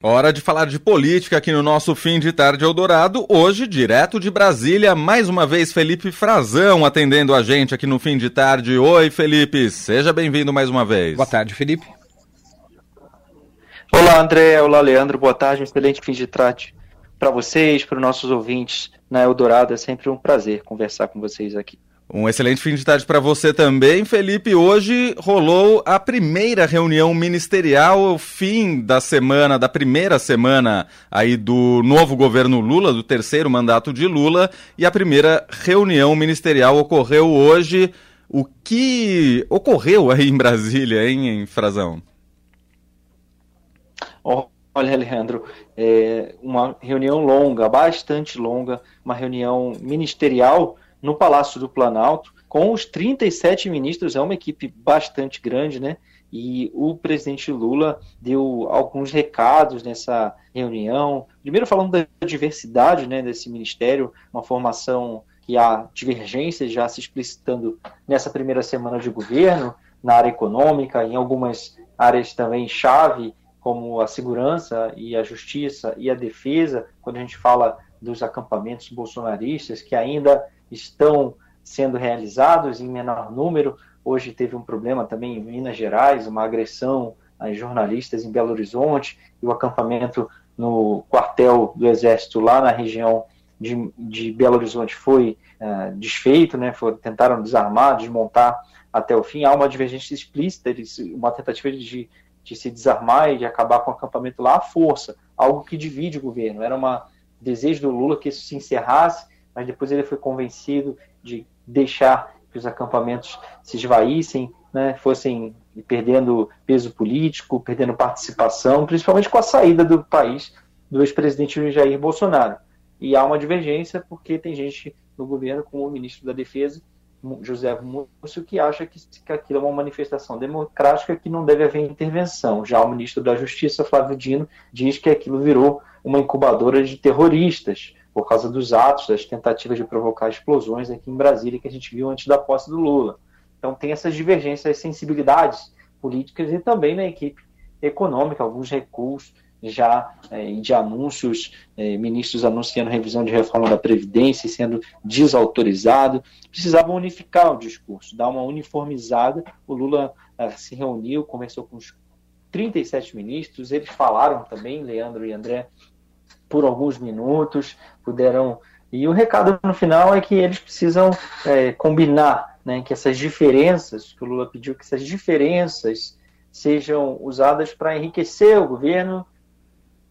Hora de falar de política aqui no nosso fim de tarde Eldorado. Hoje, direto de Brasília, mais uma vez Felipe Frazão atendendo a gente aqui no fim de tarde. Oi, Felipe, seja bem-vindo mais uma vez. Boa tarde, Felipe. Olá, André. Olá, Leandro. Boa tarde. Um excelente fim de tarde para vocês, para os nossos ouvintes na Eldorado. É sempre um prazer conversar com vocês aqui. Um excelente fim de tarde para você também, Felipe. Hoje rolou a primeira reunião ministerial, o fim da semana, da primeira semana aí do novo governo Lula, do terceiro mandato de Lula, e a primeira reunião ministerial ocorreu hoje. O que ocorreu aí em Brasília, hein, em Frazão? Olha, Alejandro, é uma reunião longa, bastante longa, uma reunião ministerial no Palácio do Planalto, com os 37 ministros, é uma equipe bastante grande, né? E o presidente Lula deu alguns recados nessa reunião. Primeiro, falando da diversidade né, desse ministério, uma formação que há divergências já se explicitando nessa primeira semana de governo, na área econômica, em algumas áreas também chave, como a segurança e a justiça e a defesa, quando a gente fala dos acampamentos bolsonaristas, que ainda estão sendo realizados em menor número. Hoje teve um problema também em Minas Gerais, uma agressão a jornalistas em Belo Horizonte e o acampamento no quartel do Exército lá na região de, de Belo Horizonte foi uh, desfeito, né? For, tentaram desarmar, desmontar até o fim. Há uma divergência explícita, uma tentativa de, de se desarmar e de acabar com o acampamento lá à força, algo que divide o governo. Era um desejo do Lula que isso se encerrasse mas depois ele foi convencido de deixar que os acampamentos se esvaíssem, né, fossem perdendo peso político, perdendo participação, principalmente com a saída do país do ex-presidente Jair Bolsonaro. E há uma divergência porque tem gente no governo, como o ministro da Defesa, José Múcio, que acha que, que aquilo é uma manifestação democrática que não deve haver intervenção. Já o ministro da Justiça, Flávio Dino, diz que aquilo virou uma incubadora de terroristas por causa dos atos, das tentativas de provocar explosões aqui em Brasília que a gente viu antes da posse do Lula. Então tem essas divergências, sensibilidades políticas e também na equipe econômica, alguns recuos já é, de anúncios, é, ministros anunciando revisão de reforma da Previdência e sendo desautorizado. Precisavam unificar o discurso, dar uma uniformizada. O Lula é, se reuniu, conversou com os 37 ministros, eles falaram também, Leandro e André, por alguns minutos, puderam. E o recado no final é que eles precisam é, combinar, né, que essas diferenças, que o Lula pediu que essas diferenças sejam usadas para enriquecer o governo,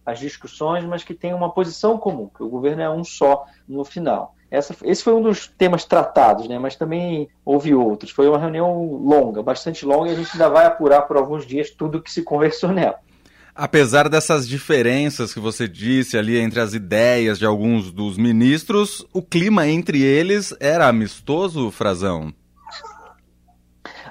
as discussões, mas que tenham uma posição comum, que o governo é um só no final. Essa, esse foi um dos temas tratados, né, mas também houve outros. Foi uma reunião longa, bastante longa, e a gente ainda vai apurar por alguns dias tudo que se conversou nela. Apesar dessas diferenças que você disse ali entre as ideias de alguns dos ministros, o clima entre eles era amistoso, Frazão?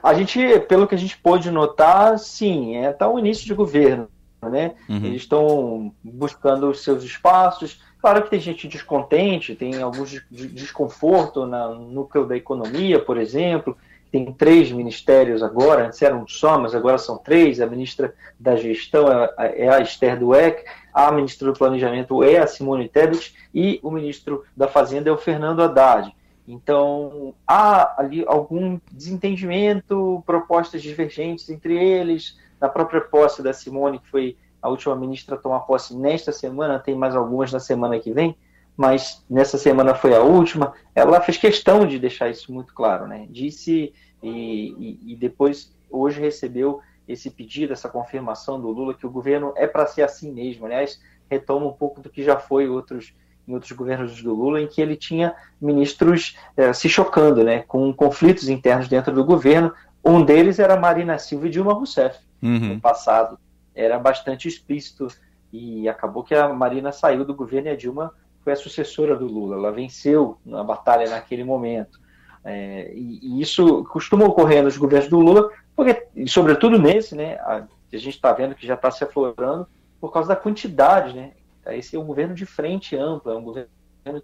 A gente, pelo que a gente pôde notar, sim, é tá o início de governo, né? Uhum. Eles estão buscando os seus espaços. Claro que tem gente descontente, tem alguns desconforto no núcleo da economia, por exemplo, tem três ministérios agora, antes eram só, mas agora são três. A ministra da Gestão é a Esther Dueck, a ministra do Planejamento é a Simone Tebet e o ministro da Fazenda é o Fernando Haddad. Então, há ali algum desentendimento, propostas divergentes entre eles. Na própria posse da Simone, que foi a última ministra a tomar posse nesta semana, tem mais algumas na semana que vem mas nessa semana foi a última, ela fez questão de deixar isso muito claro, né? Disse e, e, e depois hoje recebeu esse pedido, essa confirmação do Lula que o governo é para ser assim mesmo. Aliás, retoma um pouco do que já foi outros em outros governos do Lula, em que ele tinha ministros é, se chocando, né, com conflitos internos dentro do governo. Um deles era Marina Silva e Dilma Rousseff. Uhum. No passado era bastante explícito e acabou que a Marina saiu do governo e a Dilma foi a sucessora do Lula, ela venceu na batalha naquele momento. É, e, e, isso costuma ocorrer nos governos do Lula, porque, sobretudo nesse, né, a, a gente está vendo que já está se aflorando por causa da quantidade. Né? Esse é um governo de frente ampla, é um governo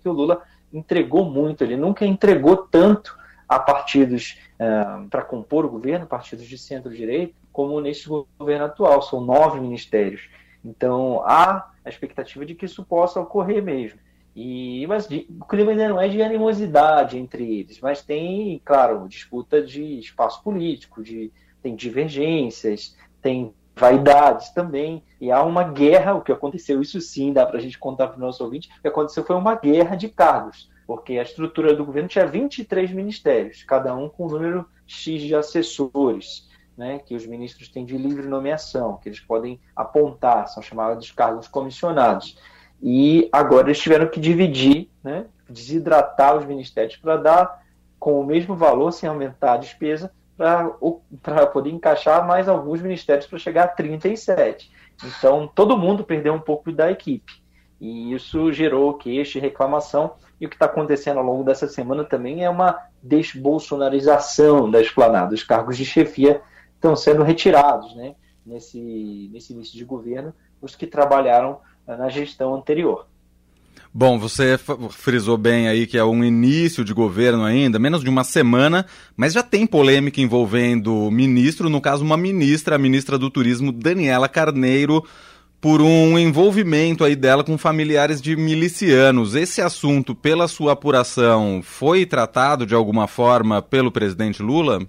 que o Lula entregou muito, ele nunca entregou tanto a partidos é, para compor o governo, partidos de centro-direita, como nesse governo atual, são nove ministérios. Então há a expectativa de que isso possa ocorrer mesmo. E, mas o clima ainda não é de animosidade entre eles, mas tem, claro, disputa de espaço político, de, tem divergências, tem vaidades também, e há uma guerra, o que aconteceu, isso sim, dá para a gente contar para o nosso ouvinte, o que aconteceu foi uma guerra de cargos, porque a estrutura do governo tinha 23 ministérios, cada um com um número X de assessores, né, que os ministros têm de livre nomeação, que eles podem apontar, são chamados de cargos comissionados. E agora eles tiveram que dividir, né, desidratar os ministérios para dar com o mesmo valor, sem aumentar a despesa, para poder encaixar mais alguns ministérios para chegar a 37. Então, todo mundo perdeu um pouco da equipe. E isso gerou queixa e reclamação. E o que está acontecendo ao longo dessa semana também é uma desbolsonarização da esplanada. Os cargos de chefia estão sendo retirados né, nesse, nesse início de governo, os que trabalharam na gestão anterior. Bom, você frisou bem aí que é um início de governo ainda, menos de uma semana, mas já tem polêmica envolvendo ministro, no caso uma ministra, a ministra do Turismo, Daniela Carneiro, por um envolvimento aí dela com familiares de milicianos. Esse assunto, pela sua apuração, foi tratado de alguma forma pelo presidente Lula?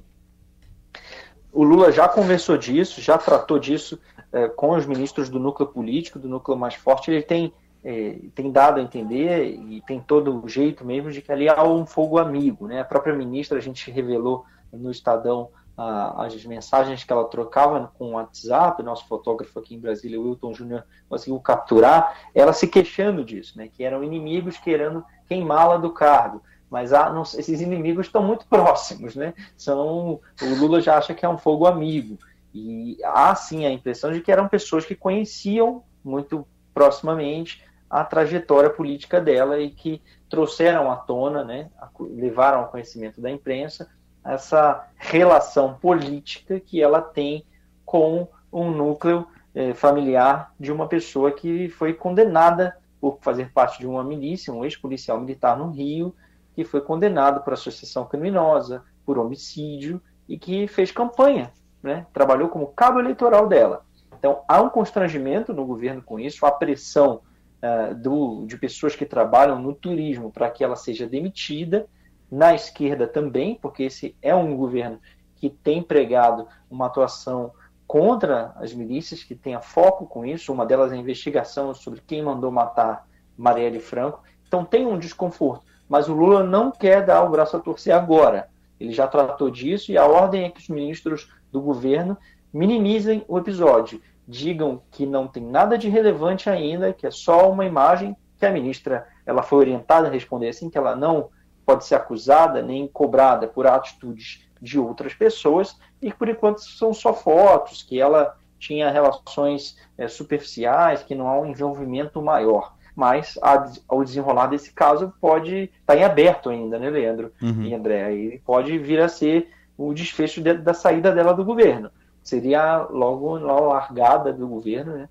O Lula já conversou disso, já tratou disso é, com os ministros do núcleo político, do núcleo mais forte. Ele tem é, tem dado a entender e tem todo o jeito mesmo de que ali há um fogo amigo. Né? A própria ministra, a gente revelou no Estadão as mensagens que ela trocava com o WhatsApp, nosso fotógrafo aqui em Brasília, Wilton Júnior, conseguiu capturar, ela se queixando disso, né? que eram inimigos querendo queimá-la do cargo. Mas há, não, esses inimigos estão muito próximos, né? São, o Lula já acha que é um fogo amigo. E há sim a impressão de que eram pessoas que conheciam muito proximamente a trajetória política dela e que trouxeram à tona, né, levaram ao conhecimento da imprensa essa relação política que ela tem com um núcleo eh, familiar de uma pessoa que foi condenada por fazer parte de uma milícia, um ex-policial militar no Rio, que foi condenado por associação criminosa, por homicídio e que fez campanha, né? trabalhou como cabo eleitoral dela. Então há um constrangimento no governo com isso, há pressão uh, do, de pessoas que trabalham no turismo para que ela seja demitida, na esquerda também, porque esse é um governo que tem pregado uma atuação contra as milícias, que tenha foco com isso, uma delas é a investigação sobre quem mandou matar Marielle Franco. Então tem um desconforto, mas o Lula não quer dar o braço a torcer agora. Ele já tratou disso e a ordem é que os ministros do governo minimizem o episódio digam que não tem nada de relevante ainda, que é só uma imagem, que a ministra ela foi orientada a responder assim, que ela não pode ser acusada nem cobrada por atitudes de outras pessoas, e por enquanto são só fotos, que ela tinha relações é, superficiais, que não há um envolvimento maior. Mas a, ao desenrolar desse caso pode estar tá em aberto ainda, né, Leandro uhum. e André? E pode vir a ser o desfecho de, da saída dela do governo seria logo na largada do governo, né?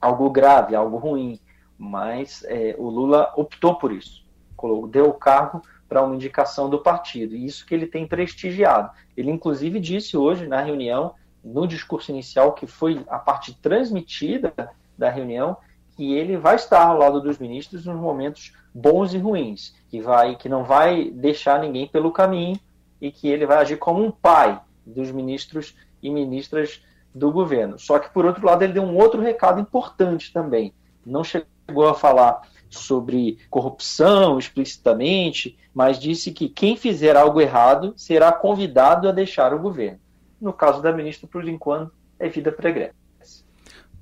algo grave, algo ruim. Mas é, o Lula optou por isso, deu o cargo para uma indicação do partido, e isso que ele tem prestigiado. Ele, inclusive, disse hoje na reunião, no discurso inicial, que foi a parte transmitida da reunião, que ele vai estar ao lado dos ministros nos momentos bons e ruins, que, vai, que não vai deixar ninguém pelo caminho e que ele vai agir como um pai dos ministros e ministras do governo. Só que, por outro lado, ele deu um outro recado importante também. Não chegou a falar sobre corrupção explicitamente, mas disse que quem fizer algo errado será convidado a deixar o governo. No caso da ministra, por enquanto, é vida pregressa.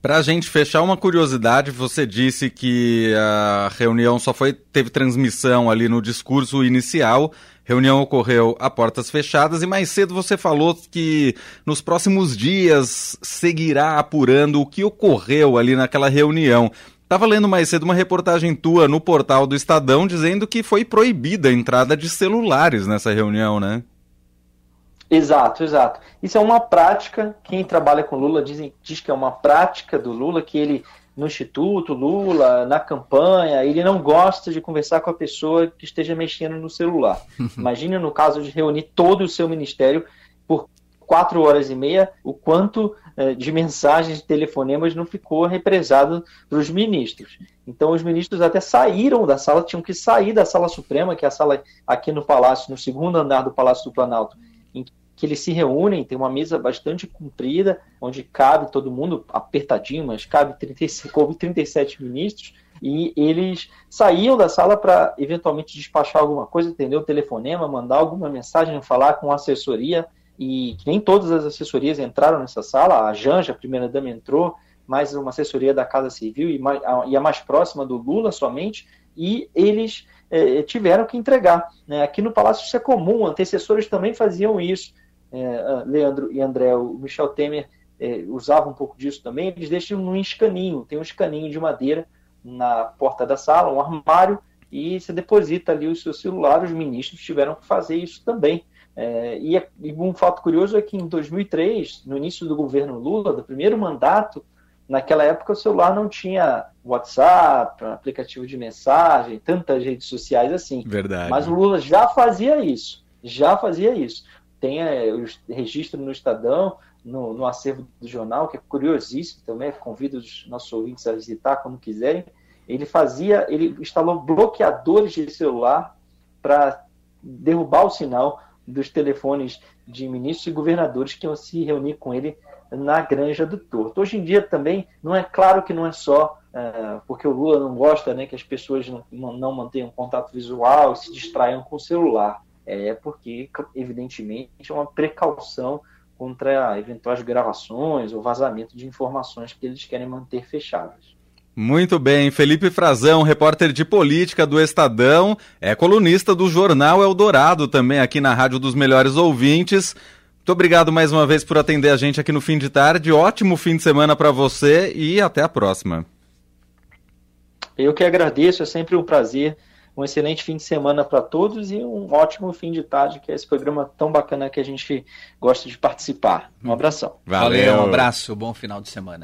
Para a gente fechar uma curiosidade, você disse que a reunião só foi teve transmissão ali no discurso inicial. Reunião ocorreu a portas fechadas e mais cedo você falou que nos próximos dias seguirá apurando o que ocorreu ali naquela reunião. Estava lendo mais cedo uma reportagem tua no portal do Estadão dizendo que foi proibida a entrada de celulares nessa reunião, né? Exato, exato. Isso é uma prática, quem trabalha com Lula diz, diz que é uma prática do Lula, que ele, no Instituto Lula, na campanha, ele não gosta de conversar com a pessoa que esteja mexendo no celular. Imagine no caso de reunir todo o seu ministério por quatro horas e meia, o quanto é, de mensagens, de telefonemas não ficou represado para os ministros. Então, os ministros até saíram da sala, tinham que sair da sala suprema, que é a sala aqui no Palácio, no segundo andar do Palácio do Planalto, em que eles se reúnem, tem uma mesa bastante comprida, onde cabe todo mundo apertadinho, mas cabe 36, 37 ministros, e eles saíam da sala para eventualmente despachar alguma coisa, atender o telefonema, mandar alguma mensagem, falar com a assessoria, e nem todas as assessorias entraram nessa sala, a Janja, a primeira dama, entrou, mais uma assessoria da Casa Civil e, mais, a, e a mais próxima do Lula somente, e eles é, tiveram que entregar. Né? Aqui no Palácio isso é comum, antecessores também faziam isso. É, Leandro e André, o Michel Temer é, usava um pouco disso também, eles deixam num escaninho, tem um escaninho de madeira na porta da sala, um armário, e você deposita ali o seu celular, os ministros tiveram que fazer isso também. É, e, é, e, um fato curioso é que em 2003, no início do governo Lula, do primeiro mandato, naquela época o celular não tinha WhatsApp, aplicativo de mensagem, tantas redes sociais assim. Verdade. Mas o Lula já fazia isso, já fazia isso. Tem é, o registro no Estadão, no, no, acervo do jornal, que é curiosíssimo também, convido os nossos ouvintes a visitar quando quiserem. Ele fazia, ele instalou bloqueadores de celular para derrubar o sinal dos telefones de ministros e governadores que iam se reunir com ele na Granja do Torto. Hoje em dia também, não é claro que não é só é, porque o Lula não gosta né, que as pessoas não, não mantenham contato visual, se distraiam com o celular. É porque, evidentemente, é uma precaução contra eventuais gravações ou vazamento de informações que eles querem manter fechadas. Muito bem, Felipe Frazão, repórter de política do Estadão, é colunista do jornal Eldorado também aqui na Rádio dos Melhores Ouvintes. Muito obrigado mais uma vez por atender a gente aqui no fim de tarde. Ótimo fim de semana para você e até a próxima. Eu que agradeço, é sempre um prazer um excelente fim de semana para todos e um ótimo fim de tarde, que é esse programa tão bacana que a gente gosta de participar. Um abração. Valeu, Valeu um abraço, bom final de semana.